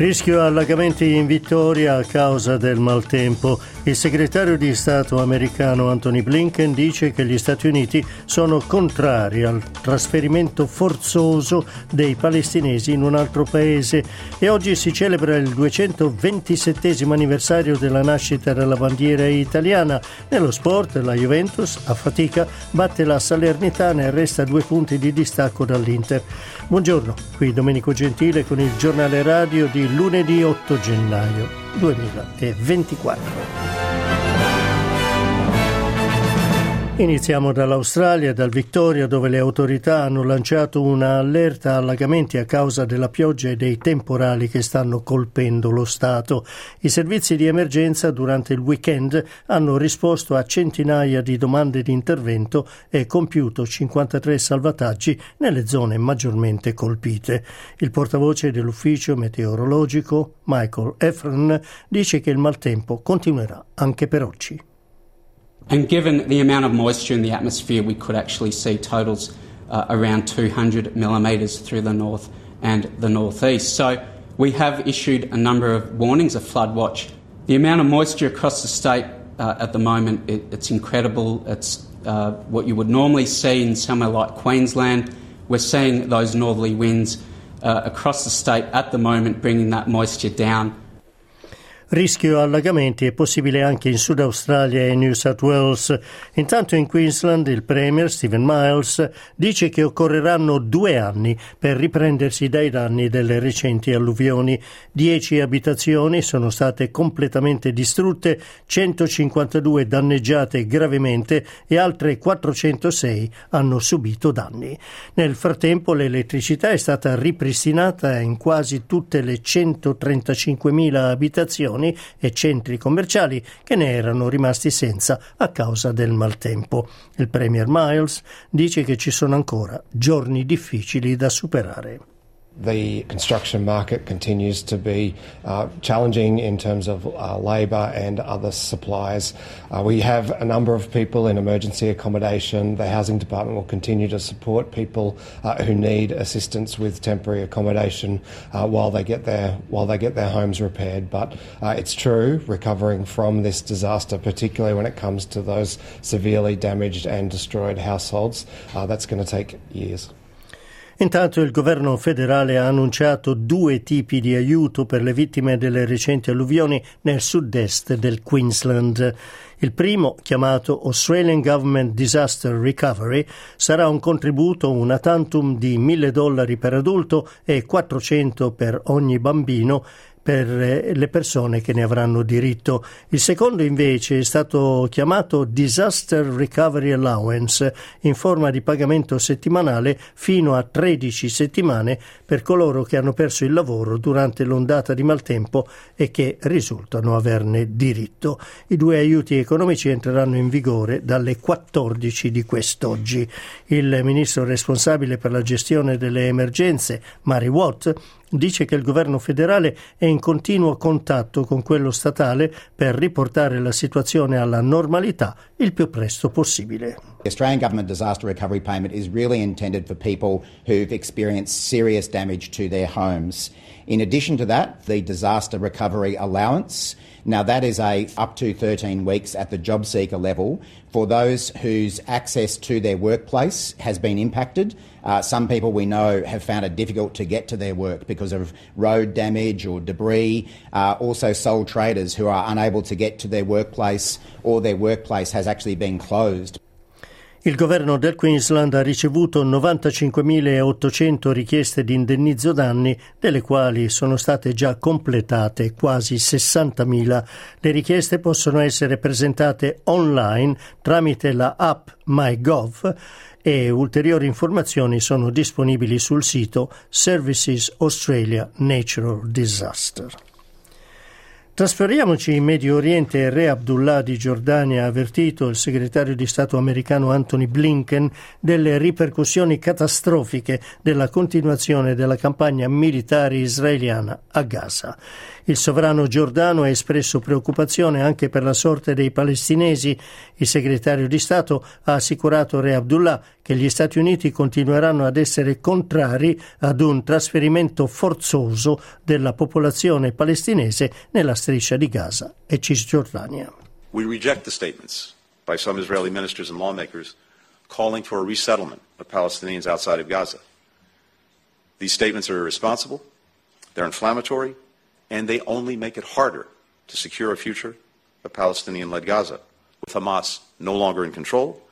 Rischio allagamenti in Vittoria a causa del maltempo. Il segretario di Stato americano Anthony Blinken dice che gli Stati Uniti sono contrari al trasferimento forzoso dei palestinesi in un altro paese e oggi si celebra il 227 anniversario della nascita della bandiera italiana. Nello sport la Juventus a fatica batte la Salernitana e resta due punti di distacco dall'Inter. Buongiorno, qui Domenico Gentile con il giornale radio di lunedì 8 gennaio 2024. Iniziamo dall'Australia dal Victoria dove le autorità hanno lanciato una allerta allagamenti a causa della pioggia e dei temporali che stanno colpendo lo Stato. I servizi di emergenza durante il weekend hanno risposto a centinaia di domande di intervento e compiuto 53 salvataggi nelle zone maggiormente colpite. Il portavoce dell'ufficio meteorologico, Michael Efron, dice che il maltempo continuerà anche per oggi. And given the amount of moisture in the atmosphere, we could actually see totals uh, around 200 millimetres through the north and the northeast. So we have issued a number of warnings, a flood watch. The amount of moisture across the state uh, at the moment, it, it's incredible. It's uh, what you would normally see in somewhere like Queensland. We're seeing those northerly winds uh, across the state at the moment, bringing that moisture down Rischio allagamenti è possibile anche in Sud Australia e New South Wales. Intanto in Queensland il Premier Stephen Miles dice che occorreranno due anni per riprendersi dai danni delle recenti alluvioni. Dieci abitazioni sono state completamente distrutte, 152 danneggiate gravemente e altre 406 hanno subito danni. Nel frattempo l'elettricità è stata ripristinata in quasi tutte le 135.000 abitazioni stazioni e centri commerciali che ne erano rimasti senza a causa del maltempo. Il Premier Miles dice che ci sono ancora giorni difficili da superare. The construction market continues to be uh, challenging in terms of uh, labour and other supplies. Uh, we have a number of people in emergency accommodation. The housing department will continue to support people uh, who need assistance with temporary accommodation uh, while they get their while they get their homes repaired. But uh, it's true, recovering from this disaster, particularly when it comes to those severely damaged and destroyed households, that's going to take years. Intanto il governo federale ha annunciato due tipi di aiuto per le vittime delle recenti alluvioni nel sud-est del Queensland. Il primo, chiamato Australian Government Disaster Recovery, sarà un contributo una tantum di 1000 dollari per adulto e 400 per ogni bambino per eh, le persone che ne avranno diritto. Il secondo invece è stato chiamato Disaster Recovery Allowance in forma di pagamento settimanale fino a 13 settimane per coloro che hanno perso il lavoro durante l'ondata di maltempo e che risultano averne diritto. I due aiuti economici entreranno in vigore dalle 14 di quest'oggi. Il ministro responsabile per la gestione delle emergenze, Mary Watt, dice che il governo federale è in continuo contatto con quello statale per riportare la situazione alla normalità il più presto possibile. The Government Disaster Recovery Payment is really intended for people who've experienced serious damage to their homes. In addition to that, the Disaster Recovery Allowance now, that is a up to 13 weeks at the job seeker level for those whose access to their workplace has been impacted. Uh, some people we know have found it difficult to get to their work because of road damage or debris. Uh, also, sole traders who are unable to get to their workplace or their workplace has actually been closed. Il governo del Queensland ha ricevuto 95.800 richieste di indennizzo danni, delle quali sono state già completate quasi 60.000. Le richieste possono essere presentate online tramite la app MyGov e ulteriori informazioni sono disponibili sul sito Services Australia Natural Disaster. Trasferiamoci in Medio Oriente. Re Abdullah di Giordania ha avvertito il segretario di Stato americano Anthony Blinken delle ripercussioni catastrofiche della continuazione della campagna militare israeliana a Gaza. Il sovrano giordano ha espresso preoccupazione anche per la sorte dei palestinesi. Il segretario di Stato ha assicurato Re Abdullah che gli Stati Uniti continueranno ad essere contrari ad un trasferimento forzoso della popolazione palestinese nella striscia di Gaza e Cisgiordania. We reject the statements by some Israeli ministers and lawmakers calling for a resettlement of Palestinians outside of Gaza. These statements are irresponsible, they're inflammatory, and they only make it harder to secure a future of Palestinian led Gaza, with Hamas no longer in control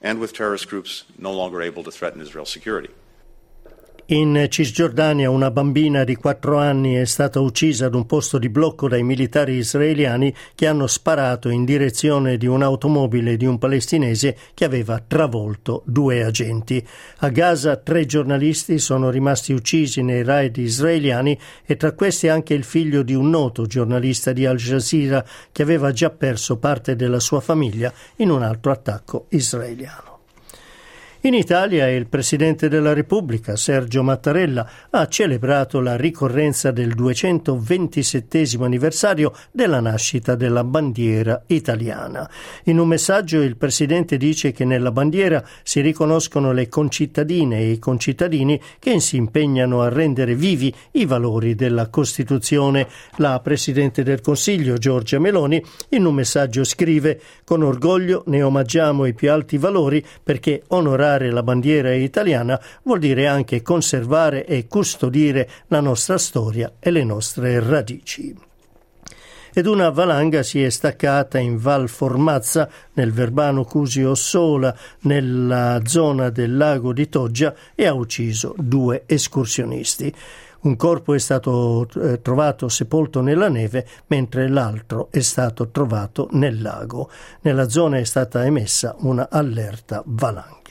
and with terrorist groups no longer able to threaten Israel's security. In Cisgiordania una bambina di quattro anni è stata uccisa ad un posto di blocco dai militari israeliani che hanno sparato in direzione di un'automobile di un palestinese che aveva travolto due agenti. A Gaza tre giornalisti sono rimasti uccisi nei raid israeliani e tra questi anche il figlio di un noto giornalista di Al Jazeera che aveva già perso parte della sua famiglia in un altro attacco israeliano. In Italia il Presidente della Repubblica, Sergio Mattarella, ha celebrato la ricorrenza del 227 anniversario della nascita della bandiera italiana. In un messaggio il Presidente dice che nella bandiera si riconoscono le concittadine e i concittadini che si impegnano a rendere vivi i valori della Costituzione. La Presidente del Consiglio, Giorgia Meloni, in un messaggio scrive con orgoglio ne omaggiamo i più alti valori perché onorare onorare la bandiera italiana vuol dire anche conservare e custodire la nostra storia e le nostre radici ed una valanga si è staccata in Val Formazza, nel Verbano Cusio Sola, nella zona del lago di Toggia e ha ucciso due escursionisti. Un corpo è stato eh, trovato sepolto nella neve, mentre l'altro è stato trovato nel lago. Nella zona è stata emessa una allerta valanga.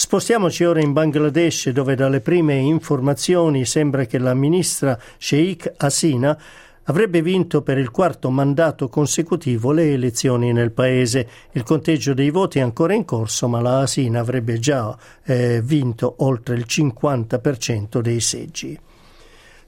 Spostiamoci ora in Bangladesh dove dalle prime informazioni sembra che la ministra Sheikh Hasina avrebbe vinto per il quarto mandato consecutivo le elezioni nel paese. Il conteggio dei voti è ancora in corso, ma la Hasina avrebbe già eh, vinto oltre il 50% dei seggi.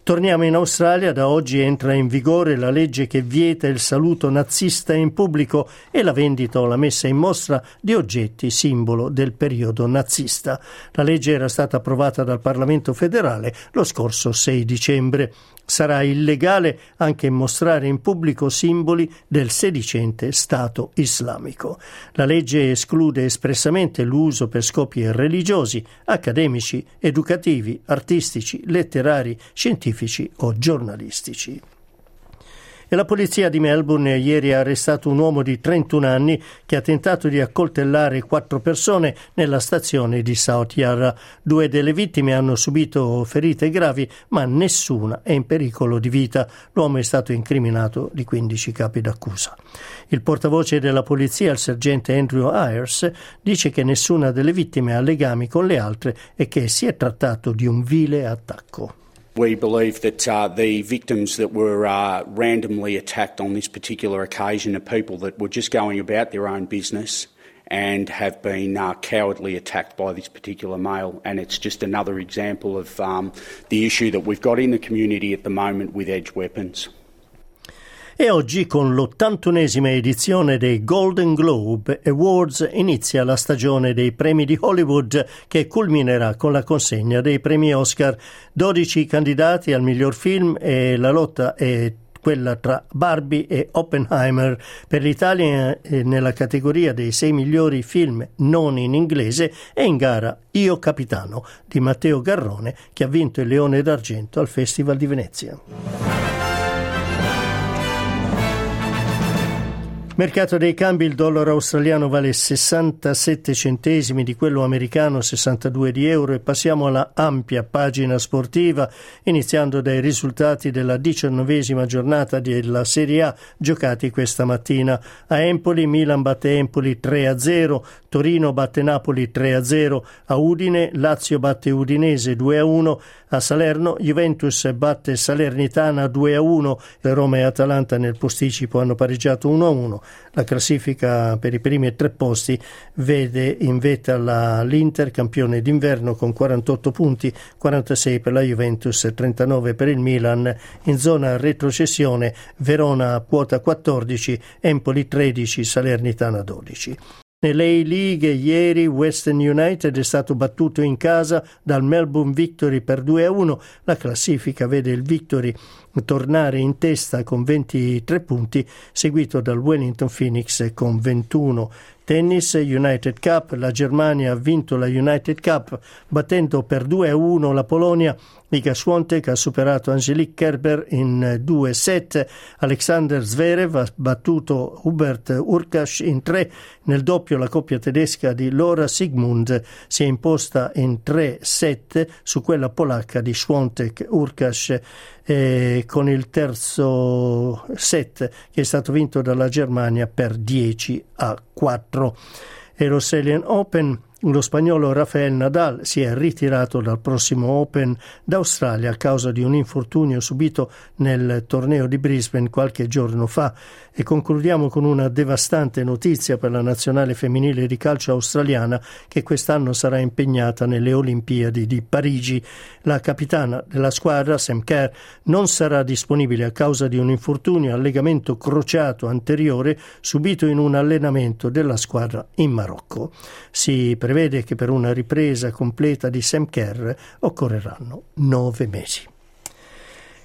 Torniamo in Australia, da oggi entra in vigore la legge che vieta il saluto nazista in pubblico e la vendita o la messa in mostra di oggetti simbolo del periodo nazista. La legge era stata approvata dal Parlamento federale lo scorso 6 dicembre. Sarà illegale anche mostrare in pubblico simboli del sedicente Stato islamico. La legge esclude espressamente l'uso per scopi religiosi, accademici, educativi, artistici, letterari, scientifici o giornalistici e la polizia di Melbourne ieri ha arrestato un uomo di 31 anni che ha tentato di accoltellare quattro persone nella stazione di South Yarra. Due delle vittime hanno subito ferite gravi, ma nessuna è in pericolo di vita. L'uomo è stato incriminato di 15 capi d'accusa. Il portavoce della polizia, il sergente Andrew Ayers, dice che nessuna delle vittime ha legami con le altre e che si è trattato di un vile attacco. We believe that uh, the victims that were uh, randomly attacked on this particular occasion are people that were just going about their own business and have been uh, cowardly attacked by this particular male. And it's just another example of um, the issue that we've got in the community at the moment with edge weapons. E oggi con l'81esima edizione dei Golden Globe Awards inizia la stagione dei premi di Hollywood che culminerà con la consegna dei premi Oscar. 12 candidati al miglior film e la lotta è quella tra Barbie e Oppenheimer. Per l'Italia eh, nella categoria dei sei migliori film non in inglese è in gara Io Capitano di Matteo Garrone che ha vinto il Leone d'Argento al Festival di Venezia. Mercato dei cambi, il dollaro australiano vale 67 centesimi di quello americano, 62 di euro e passiamo alla ampia pagina sportiva, iniziando dai risultati della diciannovesima giornata della Serie A giocati questa mattina. A Empoli, Milan batte Empoli 3-0, Torino batte Napoli 3-0, a Udine, Lazio batte Udinese 2-1, a Salerno, Juventus batte Salernitana 2-1, Roma e Atalanta nel posticipo hanno pareggiato 1-1. La classifica per i primi tre posti vede in vetta la, l'Inter campione d'inverno con 48 punti, 46 per la Juventus, 39 per il Milan. In zona retrocessione Verona quota 14, Empoli 13, Salernitana 12. Nelle A-League ieri Western United è stato battuto in casa dal Melbourne Victory per 2-1. La classifica vede il Victory tornare in testa con 23 punti, seguito dal Wellington Phoenix con 21. Tennis United Cup, la Germania ha vinto la United Cup battendo per 2-1 la Polonia. Iga Swiatek ha superato Angelique Kerber in 2 set. Alexander Zverev ha battuto Hubert Urkash in 3. Nel doppio la coppia tedesca di Laura Sigmund si è imposta in 3 set su quella polacca di Swiatek Urkash eh, con il terzo set che è stato vinto dalla Germania per 10 a 4. E l'Australian Open lo spagnolo Rafael Nadal si è ritirato dal prossimo Open d'Australia a causa di un infortunio subito nel torneo di Brisbane qualche giorno fa e concludiamo con una devastante notizia per la nazionale femminile di calcio australiana che quest'anno sarà impegnata nelle Olimpiadi di Parigi. La capitana della squadra, Sam Kerr, non sarà disponibile a causa di un infortunio al legamento crociato anteriore subito in un allenamento della squadra in Marocco. Si prevede che per una ripresa completa di Sam Kerr occorreranno nove mesi.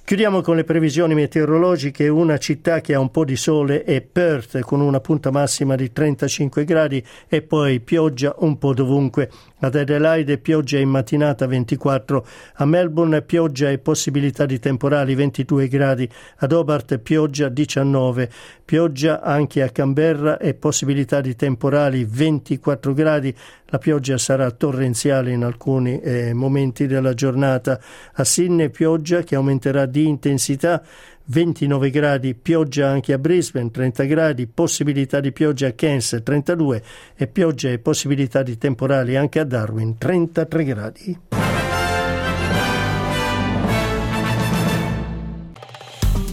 Chiudiamo con le previsioni meteorologiche. Una città che ha un po' di sole è Perth con una punta massima di 35 gradi e poi pioggia un po' dovunque. Ad Adelaide pioggia in mattinata 24, a Melbourne pioggia e possibilità di temporali 22 gradi, ad Hobart pioggia 19, pioggia anche a Canberra e possibilità di temporali 24 gradi, la pioggia sarà torrenziale in alcuni eh, momenti della giornata. A Sydney pioggia che aumenterà di intensità 29 gradi, pioggia anche a Brisbane, 30 gradi, possibilità di pioggia a Cairns, 32 e pioggia e possibilità di temporali anche a Darwin, 33 gradi.